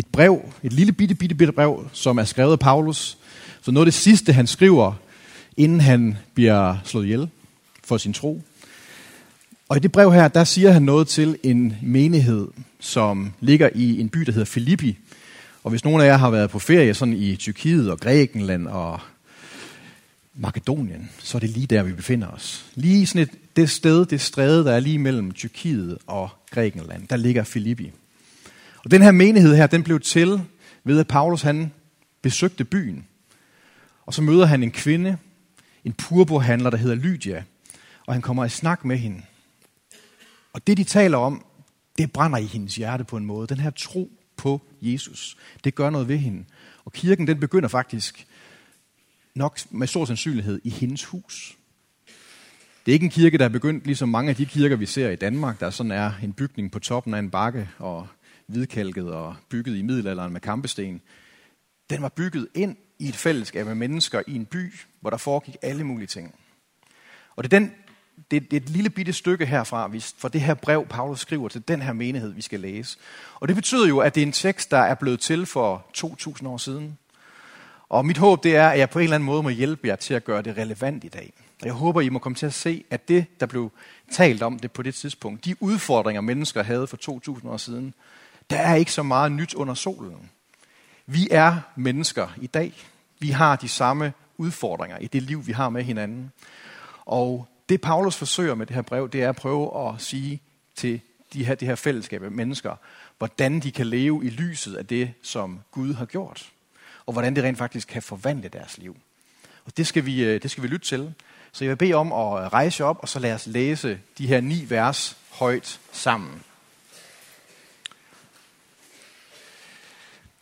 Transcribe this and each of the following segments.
et brev, et lille bitte, bitte, bitte brev, som er skrevet af Paulus. Så noget af det sidste, han skriver, inden han bliver slået ihjel for sin tro. Og i det brev her, der siger han noget til en menighed, som ligger i en by, der hedder Filippi. Og hvis nogen af jer har været på ferie sådan i Tyrkiet og Grækenland og Makedonien, så er det lige der, vi befinder os. Lige sådan et, det sted, det stræde, der er lige mellem Tyrkiet og Grækenland, der ligger Filippi. Og den her menighed her, den blev til ved, at Paulus han besøgte byen. Og så møder han en kvinde, en purbohandler, der hedder Lydia. Og han kommer i snak med hende. Og det, de taler om, det brænder i hendes hjerte på en måde. Den her tro på Jesus, det gør noget ved hende. Og kirken, den begynder faktisk nok med stor sandsynlighed i hendes hus. Det er ikke en kirke, der er begyndt ligesom mange af de kirker, vi ser i Danmark, der sådan er en bygning på toppen af en bakke og hvidkalket og bygget i middelalderen med kampesten. Den var bygget ind i et fællesskab af mennesker i en by, hvor der foregik alle mulige ting. Og det er, den, det, det er et lille bitte stykke herfra, fra det her brev, Paulus skriver til den her menighed, vi skal læse. Og det betyder jo, at det er en tekst, der er blevet til for 2000 år siden. Og mit håb det er, at jeg på en eller anden måde må hjælpe jer til at gøre det relevant i dag. Og jeg håber, I må komme til at se, at det, der blev talt om det på det tidspunkt, de udfordringer, mennesker havde for 2000 år siden, der er ikke så meget nyt under solen. Vi er mennesker i dag. Vi har de samme udfordringer i det liv, vi har med hinanden. Og det Paulus forsøger med det her brev, det er at prøve at sige til de her, det her fællesskab af mennesker, hvordan de kan leve i lyset af det, som Gud har gjort og hvordan det rent faktisk kan forvandle deres liv. Og det skal vi, øh, det skal vi lytte til. Så jeg vil bede om at rejse op, og så lad os læse de her ni vers højt sammen.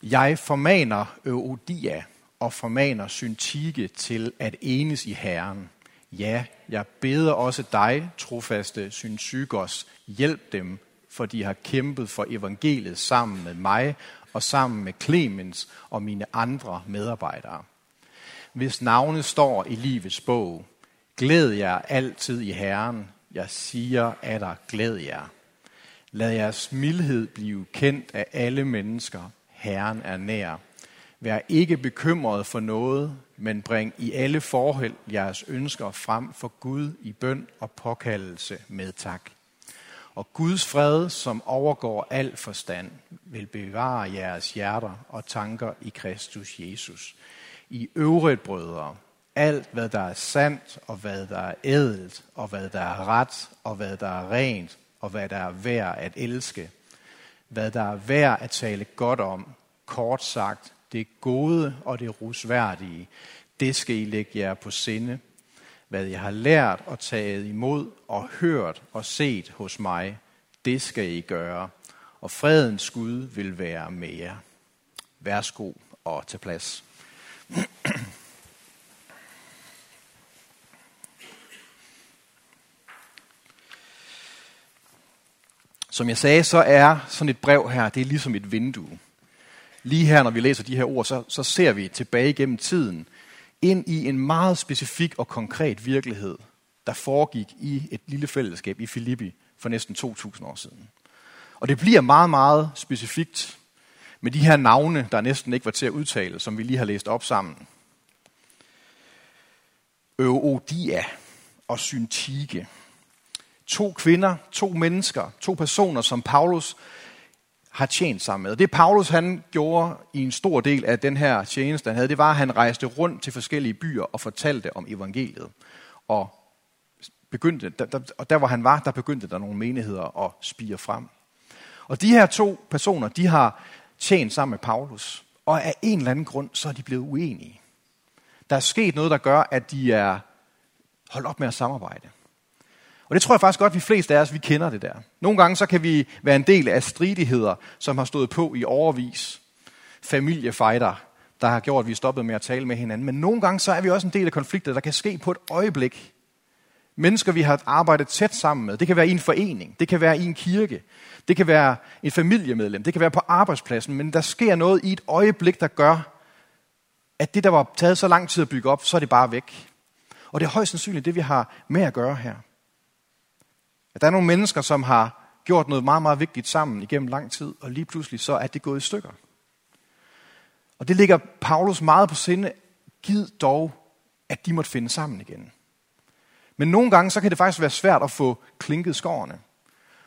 Jeg formaner Euodia og formaner Syntike til at enes i Herren. Ja, jeg beder også dig, trofaste Syntykos, hjælp dem, for de har kæmpet for evangeliet sammen med mig og sammen med Clemens og mine andre medarbejdere. Hvis navnet står i livets bog, glæd jer altid i Herren. Jeg siger, at der glæd jer. Lad jeres mildhed blive kendt af alle mennesker. Herren er nær. Vær ikke bekymret for noget, men bring i alle forhold jeres ønsker frem for Gud i bøn og påkaldelse med tak. Og Guds fred, som overgår al forstand, vil bevare jeres hjerter og tanker i Kristus Jesus. I øvrigt, brødre, alt hvad der er sandt, og hvad der er ædelt, og hvad der er ret, og hvad der er rent, og hvad der er værd at elske, hvad der er værd at tale godt om, kort sagt, det gode og det rusværdige, det skal I lægge jer på sinde, hvad jeg har lært og taget imod og hørt og set hos mig, det skal I gøre. Og fredens Gud vil være med jer. Værsgo og til plads. Som jeg sagde, så er sådan et brev her, det er ligesom et vindue. Lige her, når vi læser de her ord, så, så ser vi tilbage gennem tiden – ind i en meget specifik og konkret virkelighed, der foregik i et lille fællesskab i Filippi for næsten 2.000 år siden. Og det bliver meget, meget specifikt med de her navne, der næsten ikke var til at udtale, som vi lige har læst op sammen. Øodia og Syntike. To kvinder, to mennesker, to personer, som Paulus har tjent sammen med. Og det Paulus han gjorde i en stor del af den her tjeneste, han havde, det var, at han rejste rundt til forskellige byer og fortalte om evangeliet. Og, begyndte, der, der, og der hvor han var, der begyndte der nogle menigheder at spire frem. Og de her to personer, de har tjent sammen med Paulus. Og af en eller anden grund, så er de blevet uenige. Der er sket noget, der gør, at de er holdt op med at samarbejde. Og det tror jeg faktisk godt, at vi fleste af os, vi kender det der. Nogle gange så kan vi være en del af stridigheder, som har stået på i overvis. Familiefejder, der har gjort, at vi er stoppet med at tale med hinanden. Men nogle gange så er vi også en del af konflikter, der kan ske på et øjeblik. Mennesker, vi har arbejdet tæt sammen med. Det kan være i en forening, det kan være i en kirke, det kan være en familiemedlem, det kan være på arbejdspladsen. Men der sker noget i et øjeblik, der gør, at det, der var taget så lang tid at bygge op, så er det bare væk. Og det er højst sandsynligt det, vi har med at gøre her. At der er nogle mennesker, som har gjort noget meget, meget vigtigt sammen igennem lang tid, og lige pludselig så er det gået i stykker. Og det ligger Paulus meget på sinde. Gid dog, at de måtte finde sammen igen. Men nogle gange, så kan det faktisk være svært at få klinket skårene.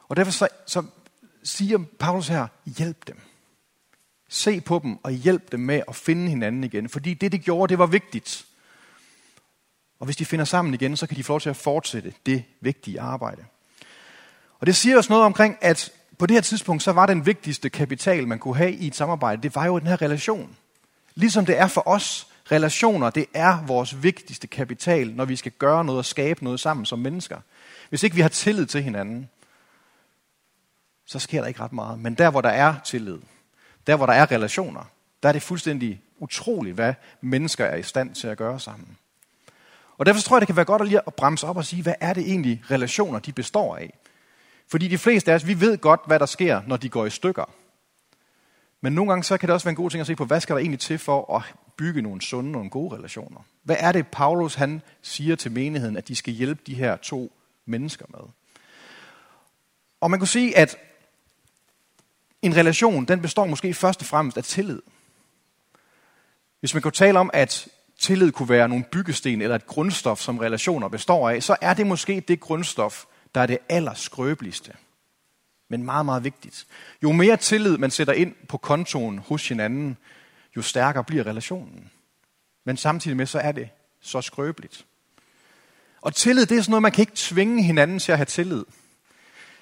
Og derfor så, så siger Paulus her, hjælp dem. Se på dem og hjælp dem med at finde hinanden igen. Fordi det, de gjorde, det var vigtigt. Og hvis de finder sammen igen, så kan de få lov til at fortsætte det vigtige arbejde. Og det siger også noget omkring, at på det her tidspunkt, så var den vigtigste kapital, man kunne have i et samarbejde, det var jo den her relation. Ligesom det er for os, relationer, det er vores vigtigste kapital, når vi skal gøre noget og skabe noget sammen som mennesker. Hvis ikke vi har tillid til hinanden, så sker der ikke ret meget. Men der, hvor der er tillid, der, hvor der er relationer, der er det fuldstændig utroligt, hvad mennesker er i stand til at gøre sammen. Og derfor tror jeg, det kan være godt at lige at bremse op og sige, hvad er det egentlig relationer, de består af? Fordi de fleste af os, vi ved godt, hvad der sker, når de går i stykker. Men nogle gange så kan det også være en god ting at se på, hvad skal der egentlig til for at bygge nogle sunde, nogle gode relationer? Hvad er det, Paulus han siger til menigheden, at de skal hjælpe de her to mennesker med? Og man kunne sige, at en relation, den består måske først og fremmest af tillid. Hvis man kunne tale om, at tillid kunne være nogle byggesten eller et grundstof, som relationer består af, så er det måske det grundstof, der er det allerskrøbeligste. Men meget, meget vigtigt. Jo mere tillid man sætter ind på kontoen hos hinanden, jo stærkere bliver relationen. Men samtidig med, så er det så skrøbeligt. Og tillid, det er sådan noget, man kan ikke tvinge hinanden til at have tillid.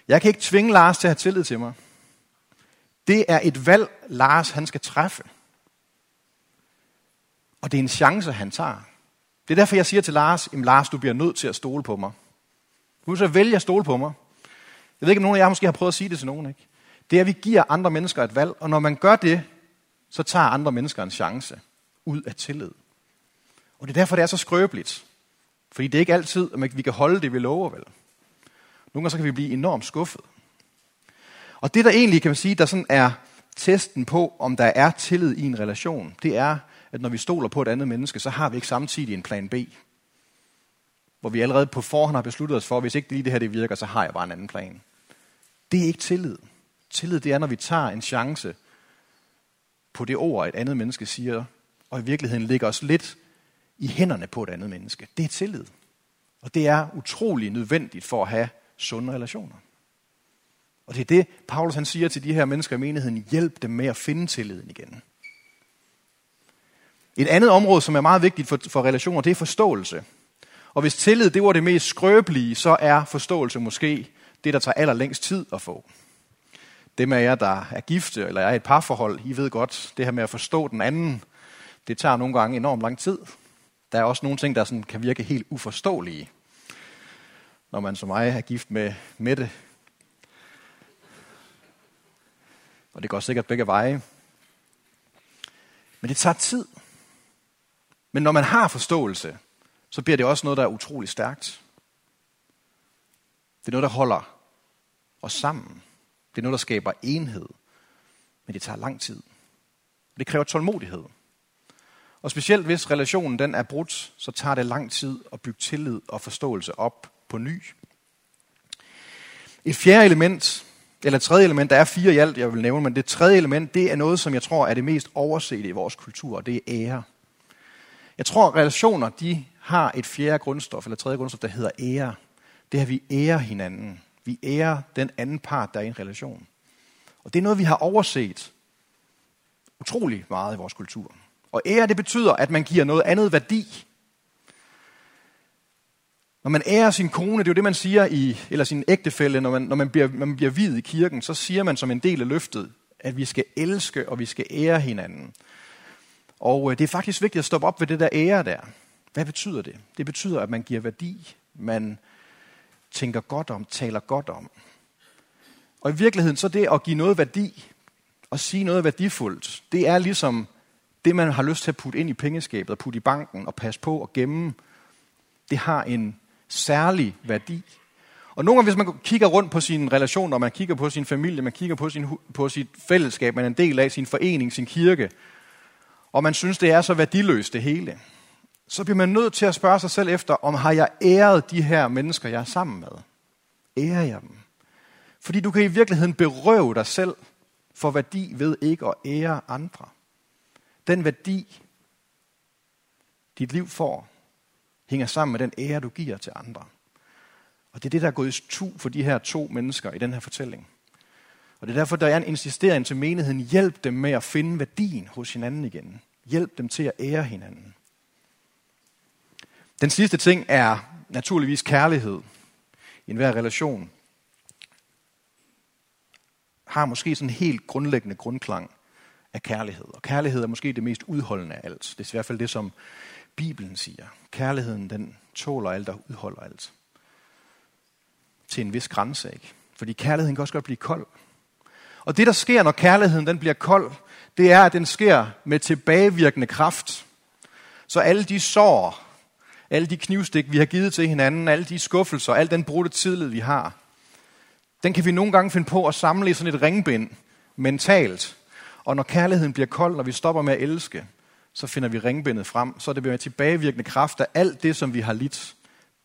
Jeg kan ikke tvinge Lars til at have tillid til mig. Det er et valg, Lars han skal træffe. Og det er en chance, han tager. Det er derfor, jeg siger til Lars, Lars, du bliver nødt til at stole på mig. Du så vælge at stole på mig. Jeg ved ikke, om nogen af jer måske har prøvet at sige det til nogen. Ikke? Det er, at vi giver andre mennesker et valg, og når man gør det, så tager andre mennesker en chance ud af tillid. Og det er derfor, det er så skrøbeligt. Fordi det er ikke altid, at vi kan holde det, vi lover vel. Nogle gange så kan vi blive enormt skuffet. Og det, der egentlig kan man sige, der sådan er testen på, om der er tillid i en relation, det er, at når vi stoler på et andet menneske, så har vi ikke samtidig en plan B. Hvor vi allerede på forhånd har besluttet os for, at hvis ikke lige det her det virker, så har jeg bare en anden plan. Det er ikke tillid. Tillid det er, når vi tager en chance på det ord, et andet menneske siger, og i virkeligheden ligger os lidt i hænderne på et andet menneske. Det er tillid. Og det er utrolig nødvendigt for at have sunde relationer. Og det er det, Paulus han siger til de her mennesker i menigheden. Hjælp dem med at finde tilliden igen. Et andet område, som er meget vigtigt for, for relationer, det er forståelse. Og hvis tillid det var det mest skrøbelige, så er forståelse måske det, der tager allerlængst tid at få. Dem af jer, der er gifte eller er i et parforhold, I ved godt, det her med at forstå den anden, det tager nogle gange enormt lang tid. Der er også nogle ting, der sådan kan virke helt uforståelige. Når man som mig er gift med Mette, Og det går sikkert begge veje. Men det tager tid. Men når man har forståelse, så bliver det også noget, der er utrolig stærkt. Det er noget, der holder os sammen. Det er noget, der skaber enhed. Men det tager lang tid. Det kræver tålmodighed. Og specielt hvis relationen den er brudt, så tager det lang tid at bygge tillid og forståelse op på ny. Et fjerde element, eller et tredje element, der er fire i alt, jeg vil nævne, men det tredje element, det er noget, som jeg tror er det mest oversete i vores kultur, og det er ære. Jeg tror, at relationer, de har et fjerde grundstof, eller tredje grundstof, der hedder ære. Det er, at vi ærer hinanden. Vi ærer den anden part, der er i en relation. Og det er noget, vi har overset utrolig meget i vores kultur. Og ære, det betyder, at man giver noget andet værdi når man ærer sin kone, det er jo det, man siger i, eller sin ægtefælle, når man, når man bliver, man bliver videt i kirken, så siger man som en del af løftet, at vi skal elske og vi skal ære hinanden. Og øh, det er faktisk vigtigt at stoppe op ved det der ære der. Hvad betyder det? Det betyder, at man giver værdi, man tænker godt om, taler godt om. Og i virkeligheden så det at give noget værdi, og sige noget værdifuldt, det er ligesom det, man har lyst til at putte ind i pengeskabet, og putte i banken, og passe på og gemme. Det har en særlig værdi. Og nogle gange, hvis man kigger rundt på sin relation, man kigger på sin familie, man kigger på, sin, på sit fællesskab, man er en del af, sin forening, sin kirke, og man synes, det er så værdiløst det hele, så bliver man nødt til at spørge sig selv efter, om har jeg æret de her mennesker, jeg er sammen med? Ærer jeg dem? Fordi du kan i virkeligheden berøve dig selv for værdi ved ikke at ære andre. Den værdi, dit liv får, hænger sammen med den ære, du giver til andre. Og det er det, der er gået i stu for de her to mennesker i den her fortælling. Og det er derfor, der er en insistering til menigheden. Hjælp dem med at finde værdien hos hinanden igen. Hjælp dem til at ære hinanden. Den sidste ting er naturligvis kærlighed i enhver relation. Har måske sådan en helt grundlæggende grundklang af kærlighed. Og kærlighed er måske det mest udholdende af alt. Det er i hvert fald det, som Bibelen siger. Kærligheden, den tåler alt og udholder alt. Til en vis grænse, ikke? Fordi kærligheden kan også godt blive kold. Og det, der sker, når kærligheden den bliver kold, det er, at den sker med tilbagevirkende kraft. Så alle de sår, alle de knivstik, vi har givet til hinanden, alle de skuffelser, al den brudte tidlighed, vi har, den kan vi nogle gange finde på at samle i sådan et ringbind mentalt. Og når kærligheden bliver kold, når vi stopper med at elske, så finder vi ringbindet frem. Så er det bliver tilbagevirkende kraft, at alt det, som vi har lidt,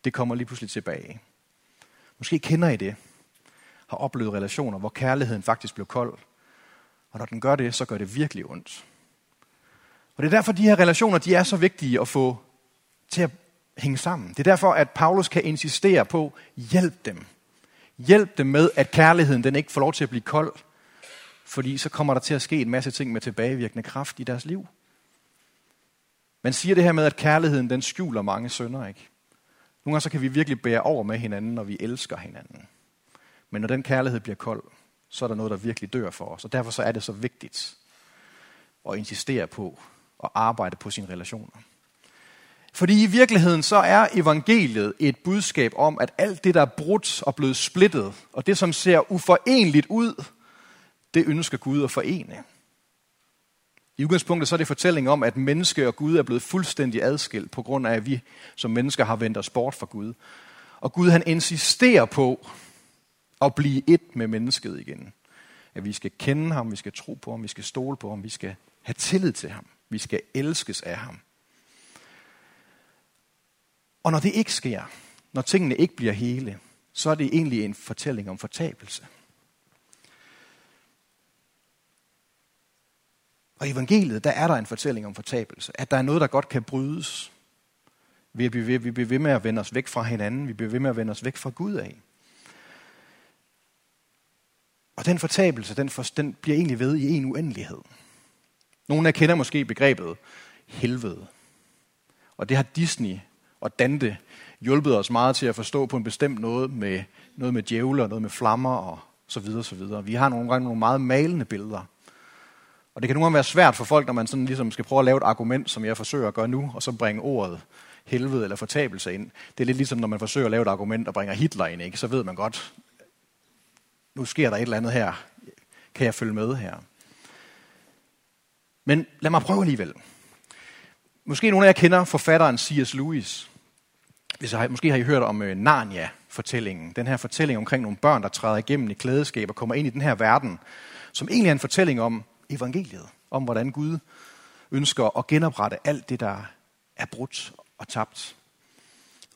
det kommer lige pludselig tilbage. Måske kender I det. Har oplevet relationer, hvor kærligheden faktisk blev kold. Og når den gør det, så gør det virkelig ondt. Og det er derfor, de her relationer, de er så vigtige at få til at hænge sammen. Det er derfor, at Paulus kan insistere på, hjælp dem. Hjælp dem med, at kærligheden den ikke får lov til at blive kold. Fordi så kommer der til at ske en masse ting med tilbagevirkende kraft i deres liv. Man siger det her med, at kærligheden den skjuler mange sønder, ikke? Nogle gange så kan vi virkelig bære over med hinanden, når vi elsker hinanden. Men når den kærlighed bliver kold, så er der noget, der virkelig dør for os. Og derfor så er det så vigtigt at insistere på at arbejde på sine relationer. Fordi i virkeligheden så er evangeliet et budskab om, at alt det, der er brudt og blevet splittet, og det, som ser uforenligt ud, det ønsker Gud at forene. I udgangspunktet så er det fortælling om, at menneske og Gud er blevet fuldstændig adskilt, på grund af, at vi som mennesker har vendt os bort fra Gud. Og Gud han insisterer på at blive et med mennesket igen. At vi skal kende ham, vi skal tro på ham, vi skal stole på ham, vi skal have tillid til ham, vi skal elskes af ham. Og når det ikke sker, når tingene ikke bliver hele, så er det egentlig en fortælling om fortabelse. Og i evangeliet, der er der en fortælling om fortabelse. At der er noget, der godt kan brydes. Vi bliver ved, vi bliver ved med at vende os væk fra hinanden. Vi bliver ved med at vende os væk fra Gud af. Og den fortabelse, den, for, den bliver egentlig ved i en uendelighed. Nogle af jer kender måske begrebet helvede. Og det har Disney og Dante hjulpet os meget til at forstå på en bestemt noget med noget med djævle og noget med flammer og så videre, så videre. Vi har nogle gange nogle meget malende billeder. Og det kan nogle gange være svært for folk, når man sådan ligesom skal prøve at lave et argument, som jeg forsøger at gøre nu, og så bringe ordet helvede eller fortabelse ind. Det er lidt ligesom, når man forsøger at lave et argument og bringer Hitler ind, ikke? så ved man godt, nu sker der et eller andet her. Kan jeg følge med her? Men lad mig prøve alligevel. Måske nogle af jer kender forfatteren C.S. Lewis. Hvis jeg, måske har I hørt om øh, Narnia-fortællingen. Den her fortælling omkring nogle børn, der træder igennem i klædeskab og kommer ind i den her verden, som egentlig er en fortælling om evangeliet. Om hvordan Gud ønsker at genoprette alt det, der er brudt og tabt.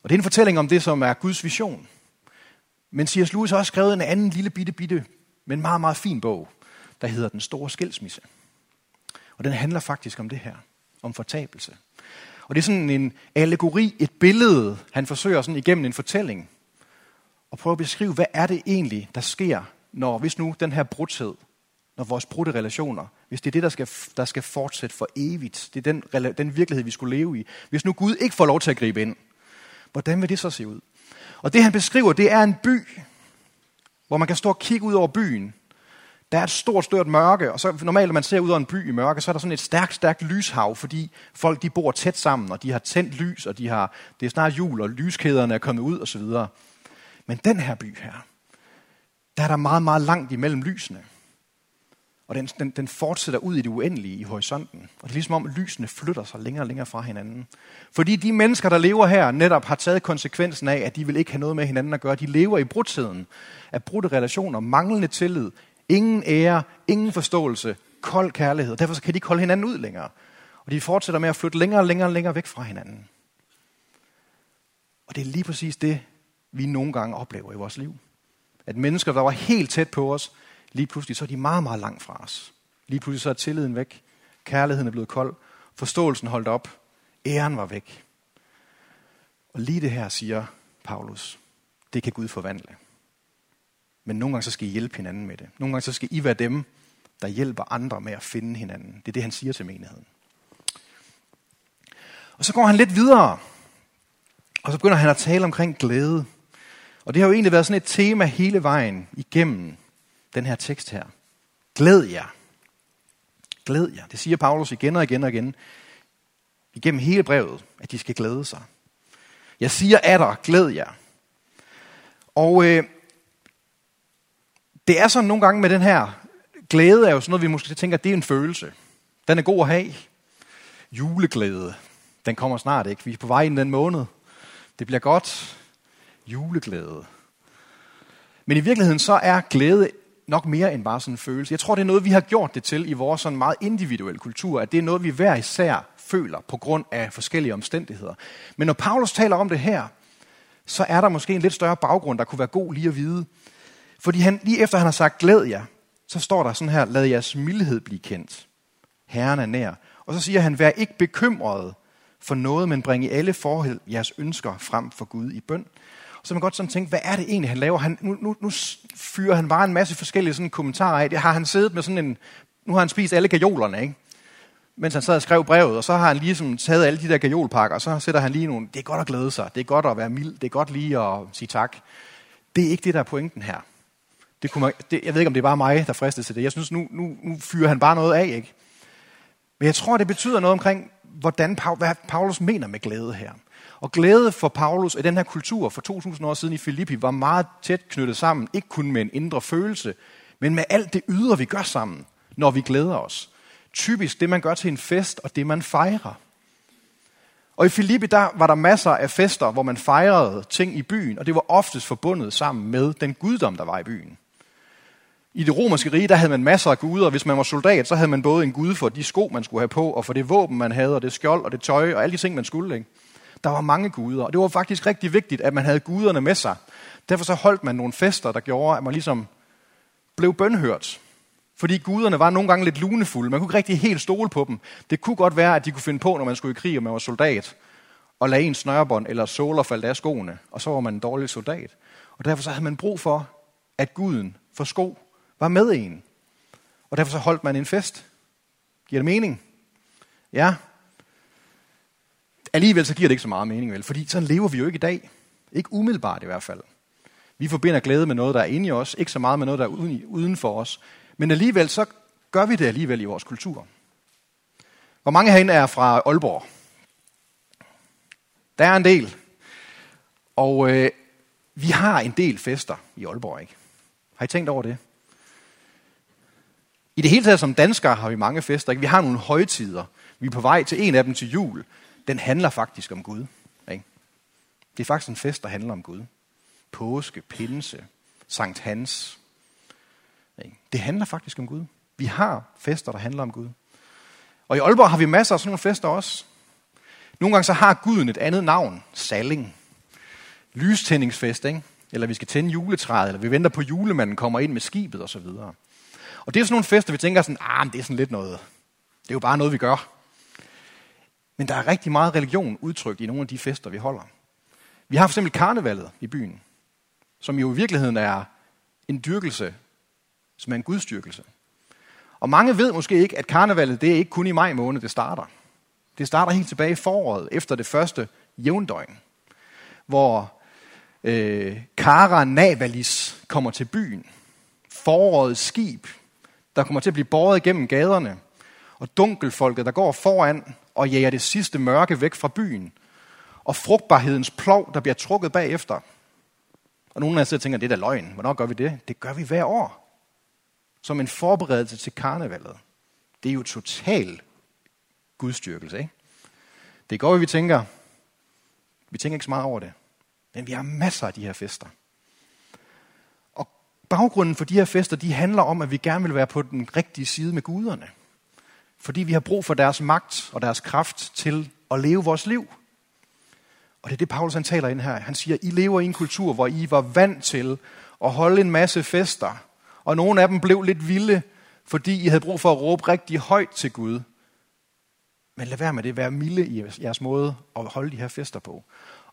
Og det er en fortælling om det, som er Guds vision. Men C.S. Lewis har også skrevet en anden lille bitte, bitte, men meget, meget fin bog, der hedder Den Store Skilsmisse. Og den handler faktisk om det her om fortabelse. Og det er sådan en allegori, et billede, han forsøger sådan igennem en fortælling. Og prøve at beskrive, hvad er det egentlig, der sker, når hvis nu den her brudthed, når vores brudte relationer, hvis det er det, der skal, der skal fortsætte for evigt, det er den, den virkelighed, vi skulle leve i. Hvis nu Gud ikke får lov til at gribe ind, hvordan vil det så se ud? Og det han beskriver, det er en by, hvor man kan stå og kigge ud over byen, der er et stort, stort mørke, og så normalt, når man ser ud af en by i mørke, så er der sådan et stærkt, stærkt lyshav, fordi folk de bor tæt sammen, og de har tændt lys, og de har, det er snart jul, og lyskæderne er kommet ud, osv. Men den her by her, der er der meget, meget langt imellem lysene. Og den, den, den fortsætter ud i det uendelige i horisonten. Og det er ligesom om lysene flytter sig længere og længere fra hinanden. Fordi de mennesker, der lever her, netop har taget konsekvensen af, at de vil ikke have noget med hinanden at gøre. De lever i brudtiden af brudte relationer, manglende tillid, Ingen ære, ingen forståelse, kold kærlighed. Derfor kan de ikke holde hinanden ud længere. Og de fortsætter med at flytte længere og længere og længere væk fra hinanden. Og det er lige præcis det, vi nogle gange oplever i vores liv. At mennesker, der var helt tæt på os, lige pludselig så er de meget, meget langt fra os. Lige pludselig så er tilliden væk, Kærligheden er blevet kold. Forståelsen holdt op. Æren var væk. Og lige det her siger Paulus, det kan Gud forvandle. Men nogle gange så skal I hjælpe hinanden med det. Nogle gange så skal I være dem, der hjælper andre med at finde hinanden. Det er det, han siger til menigheden. Og så går han lidt videre, og så begynder han at tale omkring glæde. Og det har jo egentlig været sådan et tema hele vejen igennem den her tekst her. Glæd jer. Glæd jer. Det siger Paulus igen og igen og igen. Igennem hele brevet, at de skal glæde sig. Jeg siger af dig, glæd jer. Og øh, det er sådan nogle gange med den her glæde, er jo sådan noget, vi måske tænker, at det er en følelse. Den er god at have. Juleglæde. Den kommer snart, ikke? Vi er på vej ind den måned. Det bliver godt. Juleglæde. Men i virkeligheden så er glæde nok mere end bare sådan en følelse. Jeg tror, det er noget, vi har gjort det til i vores sådan meget individuelle kultur, at det er noget, vi hver især føler på grund af forskellige omstændigheder. Men når Paulus taler om det her, så er der måske en lidt større baggrund, der kunne være god lige at vide. Fordi han, lige efter han har sagt, glæd jer, så står der sådan her, lad jeres mildhed blive kendt. Herren er nær. Og så siger han, vær ikke bekymret for noget, men bring i alle forhold jeres ønsker frem for Gud i bøn. Og så man godt sådan tænke, hvad er det egentlig, han laver? Han, nu, nu, nu fyrer han bare en masse forskellige sådan kommentarer af. Det har han siddet med sådan en, nu har han spist alle gajolerne, ikke? mens han sad og skrev brevet, og så har han ligesom taget alle de der gajolpakker, og så sætter han lige nogle, det er godt at glæde sig, det er godt at være mild, det er godt lige at sige tak. Det er ikke det, der er pointen her. Det kunne man, det, jeg ved ikke, om det er bare mig, der fristes til det. Jeg synes, nu, nu, nu fyrer han bare noget af, ikke? Men jeg tror, det betyder noget omkring, hvordan hvad Paulus mener med glæde her. Og glæde for Paulus i den her kultur for 2000 år siden i Filippi var meget tæt knyttet sammen, ikke kun med en indre følelse, men med alt det ydre, vi gør sammen, når vi glæder os. Typisk det, man gør til en fest, og det, man fejrer. Og i Filippi, der var der masser af fester, hvor man fejrede ting i byen, og det var oftest forbundet sammen med den guddom, der var i byen. I det romerske rige, der havde man masser af guder, og hvis man var soldat, så havde man både en gud for de sko, man skulle have på, og for det våben, man havde, og det skjold, og det tøj, og alle de ting, man skulle. Ikke? Der var mange guder, og det var faktisk rigtig vigtigt, at man havde guderne med sig. Derfor så holdt man nogle fester, der gjorde, at man ligesom blev bønhørt. Fordi guderne var nogle gange lidt lunefulde. Man kunne ikke rigtig helt stole på dem. Det kunne godt være, at de kunne finde på, når man skulle i krig, og man var soldat, og lade en snørbånd eller såler falde af skoene, og så var man en dårlig soldat. Og derfor så havde man brug for, at guden for sko var med en. Og derfor så holdt man en fest. Giver det mening? Ja. Alligevel så giver det ikke så meget mening, vel? Fordi sådan lever vi jo ikke i dag. Ikke umiddelbart i hvert fald. Vi forbinder glæde med noget, der er inde i os, ikke så meget med noget, der er uden for os. Men alligevel, så gør vi det alligevel i vores kultur. Hvor mange herinde er fra Aalborg? Der er en del. Og øh, vi har en del fester i Aalborg, ikke? Har I tænkt over det? I det hele taget som danskere har vi mange fester. Ikke? Vi har nogle højtider. Vi er på vej til en af dem til jul. Den handler faktisk om Gud. Ikke? Det er faktisk en fest, der handler om Gud. Påske, pinse, Sankt Hans. Ikke? Det handler faktisk om Gud. Vi har fester, der handler om Gud. Og i Aalborg har vi masser af sådan nogle fester også. Nogle gange så har Guden et andet navn. Salling. Lystændingsfest, ikke? Eller vi skal tænde juletræet, eller vi venter på julemanden kommer ind med skibet osv. Og det er sådan nogle fester, vi tænker sådan, ah, men det er sådan lidt noget. Det er jo bare noget, vi gør. Men der er rigtig meget religion udtrykt i nogle af de fester, vi holder. Vi har for eksempel karnevalet i byen, som jo i virkeligheden er en dyrkelse, som er en gudstyrkelse. Og mange ved måske ikke, at karnevalet det er ikke kun i maj måned, det starter. Det starter helt tilbage i foråret, efter det første jævndøgn, hvor øh, Kara Navalis kommer til byen. Forårets skib der kommer til at blive båret igennem gaderne, og dunkelfolket, der går foran og jager det sidste mørke væk fra byen, og frugtbarhedens plov, der bliver trukket bagefter. Og nogle af jer tænker, det er da løgn. Hvornår gør vi det? Det gør vi hver år. Som en forberedelse til karnevalet. Det er jo total gudstyrkelse, ikke? Det går, vi tænker, vi tænker ikke så meget over det. Men vi har masser af de her fester baggrunden for de her fester, de handler om, at vi gerne vil være på den rigtige side med guderne. Fordi vi har brug for deres magt og deres kraft til at leve vores liv. Og det er det, Paulus han taler ind her. Han siger, I lever i en kultur, hvor I var vant til at holde en masse fester. Og nogle af dem blev lidt vilde, fordi I havde brug for at råbe rigtig højt til Gud, Men lad være med det. Vær milde i jeres måde at holde de her fester på.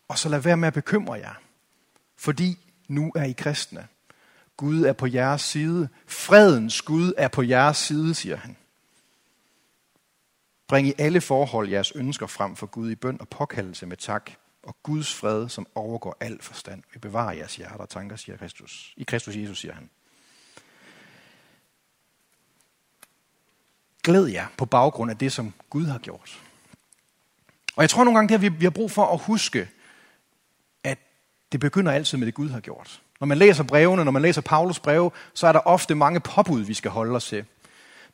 Og så lad være med at bekymre jer. Fordi nu er I kristne. Gud er på jeres side. Fredens Gud er på jeres side, siger han. Bring i alle forhold jeres ønsker frem for Gud i bøn og påkaldelse med tak. Og Guds fred, som overgår al forstand, vil bevare jeres hjerter og tanker, siger Kristus. I Kristus Jesus, siger han. Glæd jer på baggrund af det, som Gud har gjort. Og jeg tror nogle gange, at vi har brug for at huske, at det begynder altid med det, Gud har gjort. Når man læser brevene, når man læser Paulus breve, så er der ofte mange påbud, vi skal holde os til.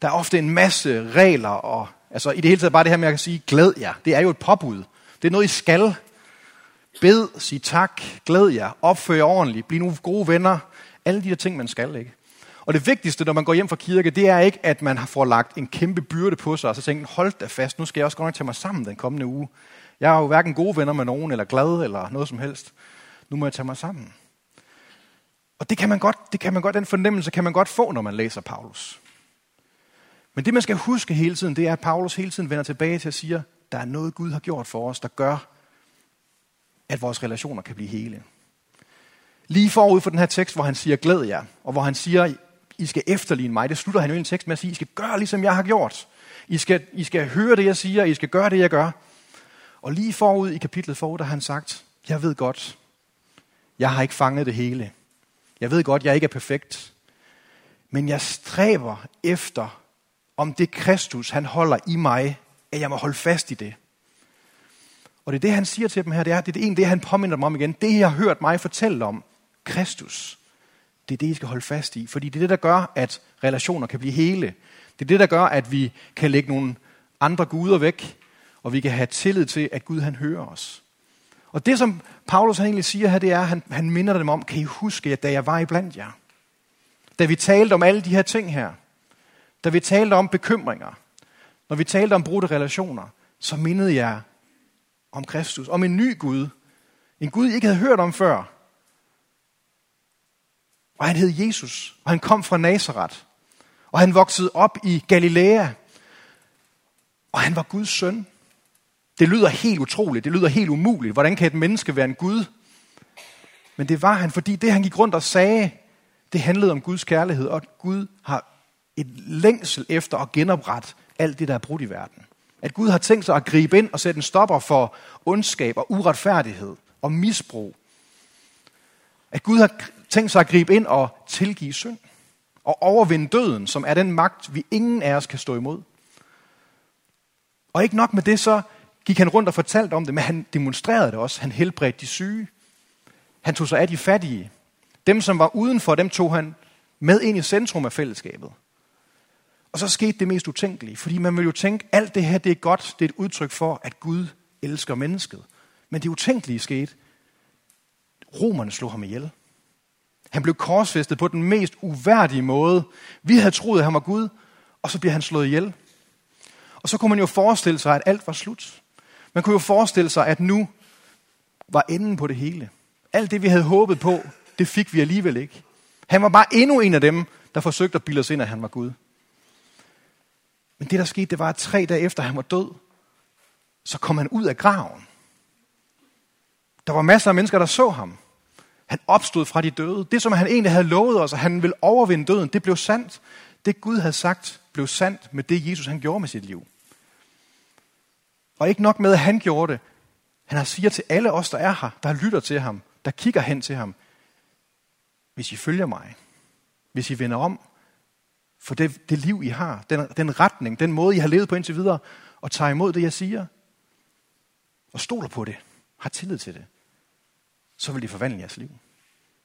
Der er ofte en masse regler, og altså i det hele taget bare det her med at sige, glæd jer. Det er jo et påbud. Det er noget, I skal. Bed, sig tak, glæd jer, opfør jer ordentligt, bliv nu gode venner. Alle de der ting, man skal, ikke? Og det vigtigste, når man går hjem fra kirke, det er ikke, at man har fået lagt en kæmpe byrde på sig, og så tænker, hold da fast, nu skal jeg også godt nok tage mig sammen den kommende uge. Jeg har jo hverken gode venner med nogen, eller glad, eller noget som helst. Nu må jeg tage mig sammen. Og det kan man godt, det kan man godt, den fornemmelse kan man godt få, når man læser Paulus. Men det, man skal huske hele tiden, det er, at Paulus hele tiden vender tilbage til at sige, der er noget, Gud har gjort for os, der gør, at vores relationer kan blive hele. Lige forud for den her tekst, hvor han siger, glæd jer, og hvor han siger, I skal efterligne mig, det slutter han jo i en tekst med at sige, I skal gøre, ligesom jeg har gjort. I skal, I skal høre det, jeg siger, I skal gøre det, jeg gør. Og lige forud i kapitlet forud, der har han sagt, jeg ved godt, jeg har ikke fanget det hele. Jeg ved godt, jeg ikke er perfekt. Men jeg stræber efter, om det Kristus, han holder i mig, at jeg må holde fast i det. Og det er det, han siger til dem her. Det er, det er en det, han påminder dem om igen. Det, jeg har hørt mig fortælle om, Kristus, det er det, I skal holde fast i. Fordi det er det, der gør, at relationer kan blive hele. Det er det, der gør, at vi kan lægge nogle andre guder væk, og vi kan have tillid til, at Gud han hører os. Og det, som Paulus han egentlig siger her, det er, at han, han minder dem om, kan I huske, at da jeg var iblandt jer, da vi talte om alle de her ting her, da vi talte om bekymringer, når vi talte om brudte relationer, så mindede jeg om Kristus, om en ny Gud, en Gud, I ikke havde hørt om før. Og han hed Jesus, og han kom fra Nazareth, og han voksede op i Galilea, og han var Guds søn. Det lyder helt utroligt, det lyder helt umuligt. Hvordan kan et menneske være en Gud? Men det var han, fordi det han gik rundt og sagde, det handlede om Guds kærlighed, og at Gud har et længsel efter at genoprette alt det, der er brudt i verden. At Gud har tænkt sig at gribe ind og sætte en stopper for ondskab og uretfærdighed og misbrug. At Gud har tænkt sig at gribe ind og tilgive synd. Og overvinde døden, som er den magt, vi ingen af os kan stå imod. Og ikke nok med det, så gik han rundt og fortalte om det, men han demonstrerede det også. Han helbredte de syge. Han tog sig af de fattige. Dem, som var udenfor, dem tog han med ind i centrum af fællesskabet. Og så skete det mest utænkelige, fordi man vil jo tænke, alt det her, det er godt, det er et udtryk for, at Gud elsker mennesket. Men det utænkelige skete. Romerne slog ham ihjel. Han blev korsfæstet på den mest uværdige måde. Vi havde troet, at han var Gud, og så bliver han slået ihjel. Og så kunne man jo forestille sig, at alt var slut. Man kunne jo forestille sig, at nu var enden på det hele. Alt det, vi havde håbet på, det fik vi alligevel ikke. Han var bare endnu en af dem, der forsøgte at bilde os ind, at han var Gud. Men det, der skete, det var, at tre dage efter han var død, så kom han ud af graven. Der var masser af mennesker, der så ham. Han opstod fra de døde. Det, som han egentlig havde lovet os, at han ville overvinde døden, det blev sandt. Det Gud havde sagt, blev sandt med det, Jesus han gjorde med sit liv. Og ikke nok med, at han gjorde det. Han har siger til alle os, der er her, der lytter til ham, der kigger hen til ham. Hvis I følger mig, hvis I vender om for det, det liv, I har, den, den retning, den måde, I har levet på indtil videre, og tager imod det, jeg siger, og stoler på det, har tillid til det, så vil det forvandle jeres liv.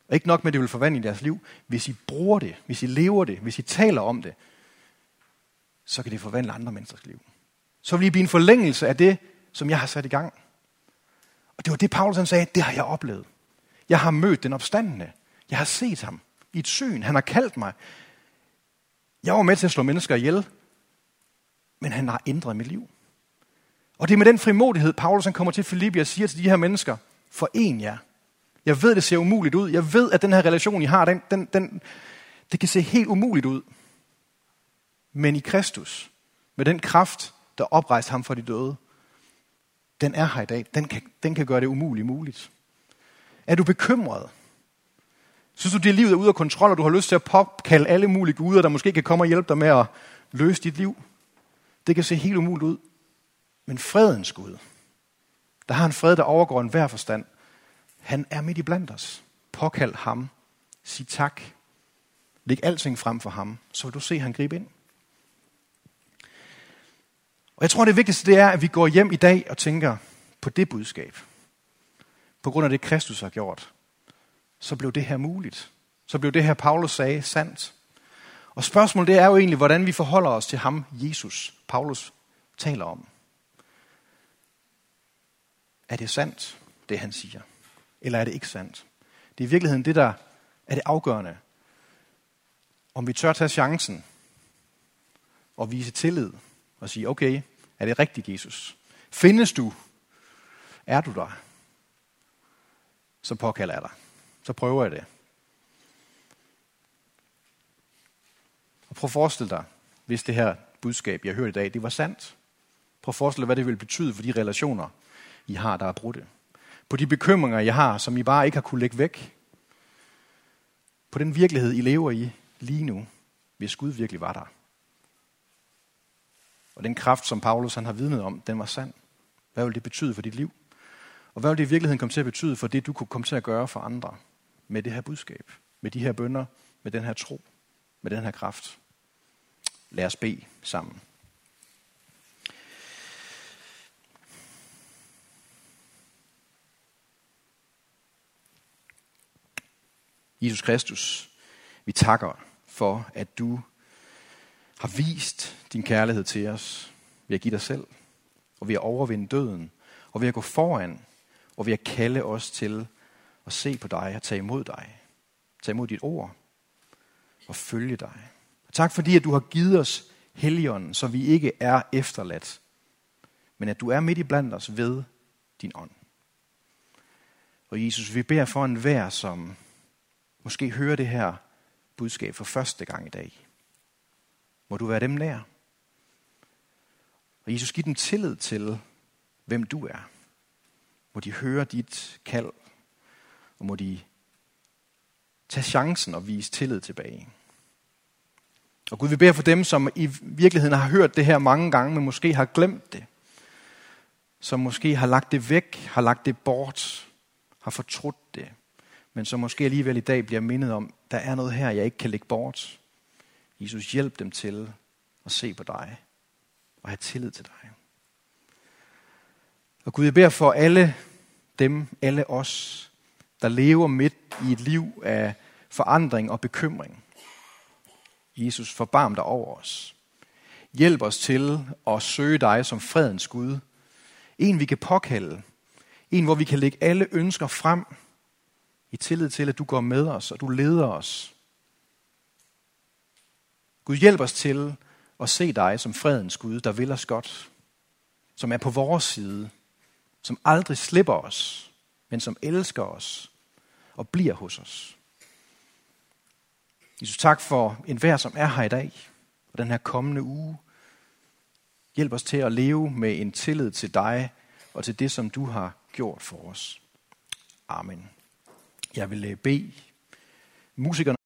Og ikke nok med, at det vil forvandle jeres liv, hvis I bruger det, hvis I lever det, hvis I taler om det, så kan det forvandle andre menneskers liv. Så vil I blive en forlængelse af det, som jeg har sat i gang. Og det var det, Paulus han sagde, det har jeg oplevet. Jeg har mødt den opstandende. Jeg har set ham i et syn. Han har kaldt mig. Jeg var med til at slå mennesker ihjel, men han har ændret mit liv. Og det er med den frimodighed, Paulus han kommer til Filippi og siger til de her mennesker, for en jer. Jeg ved, det ser umuligt ud. Jeg ved, at den her relation, I har, den, den, den, det kan se helt umuligt ud. Men i Kristus, med den kraft, der oprejste ham fra de døde, den er her i dag. Den kan, den kan gøre det umuligt muligt. Er du bekymret? Synes du, dit liv er ude af kontrol, og du har lyst til at påkalde alle mulige guder, der måske kan komme og hjælpe dig med at løse dit liv? Det kan se helt umuligt ud. Men fredens Gud, der har en fred, der overgår enhver forstand, han er midt i blandt os. Påkald ham. Sig tak. Læg alting frem for ham, så vil du se, at han griber ind. Og jeg tror, det vigtigste det er, at vi går hjem i dag og tænker på det budskab. På grund af det, Kristus har gjort, så blev det her muligt. Så blev det her, Paulus sagde, sandt. Og spørgsmålet det er jo egentlig, hvordan vi forholder os til ham, Jesus, Paulus taler om. Er det sandt, det han siger? Eller er det ikke sandt? Det er i virkeligheden det, der er det afgørende. Om vi tør tage chancen og vise tillid og sige, okay, er det rigtigt, Jesus? Findes du? Er du der? Så påkalder jeg dig. Så prøver jeg det. Og prøv at forestille dig, hvis det her budskab, jeg hørte i dag, det var sandt. Prøv at forestille dig, hvad det ville betyde for de relationer, I har, der er brudte. På de bekymringer, jeg har, som I bare ikke har kunne lægge væk. På den virkelighed, I lever i lige nu, hvis Gud virkelig var der. Og den kraft, som Paulus han har vidnet om, den var sand. Hvad vil det betyde for dit liv? Og hvad vil det i virkeligheden komme til at betyde for det, du kunne komme til at gøre for andre med det her budskab, med de her bønder, med den her tro, med den her kraft? Lad os bede sammen. Jesus Kristus, vi takker for, at du har vist din kærlighed til os ved at give dig selv, og ved at overvinde døden, og ved at gå foran, og ved at kalde os til at se på dig og tage imod dig. Tage imod dit ord og følge dig. Og tak fordi, at du har givet os Helligånden, så vi ikke er efterladt, men at du er midt i blandt os ved din ånd. Og Jesus, vi beder for en vær, som måske hører det her budskab for første gang i dag. Må du være dem nær. Og Jesus, giv dem tillid til, hvem du er. Må de høre dit kald, og må de tage chancen og vise tillid tilbage. Og Gud, vi beder for dem, som i virkeligheden har hørt det her mange gange, men måske har glemt det. Som måske har lagt det væk, har lagt det bort, har fortrudt det. Men som måske alligevel i dag bliver mindet om, der er noget her, jeg ikke kan lægge bort. Jesus, hjælp dem til at se på dig og have tillid til dig. Og Gud, jeg beder for alle dem, alle os, der lever midt i et liv af forandring og bekymring. Jesus, forbarm dig over os. Hjælp os til at søge dig som fredens Gud. En, vi kan påkalde. En, hvor vi kan lægge alle ønsker frem i tillid til, at du går med os, og du leder os. Gud, hjælp os til at se dig som fredens Gud, der vil os godt. Som er på vores side. Som aldrig slipper os, men som elsker os og bliver hos os. Jesus, tak for enhver, som er her i dag, og den her kommende uge. Hjælp os til at leve med en tillid til dig og til det, som du har gjort for os. Amen. Jeg vil øh, bede musikerne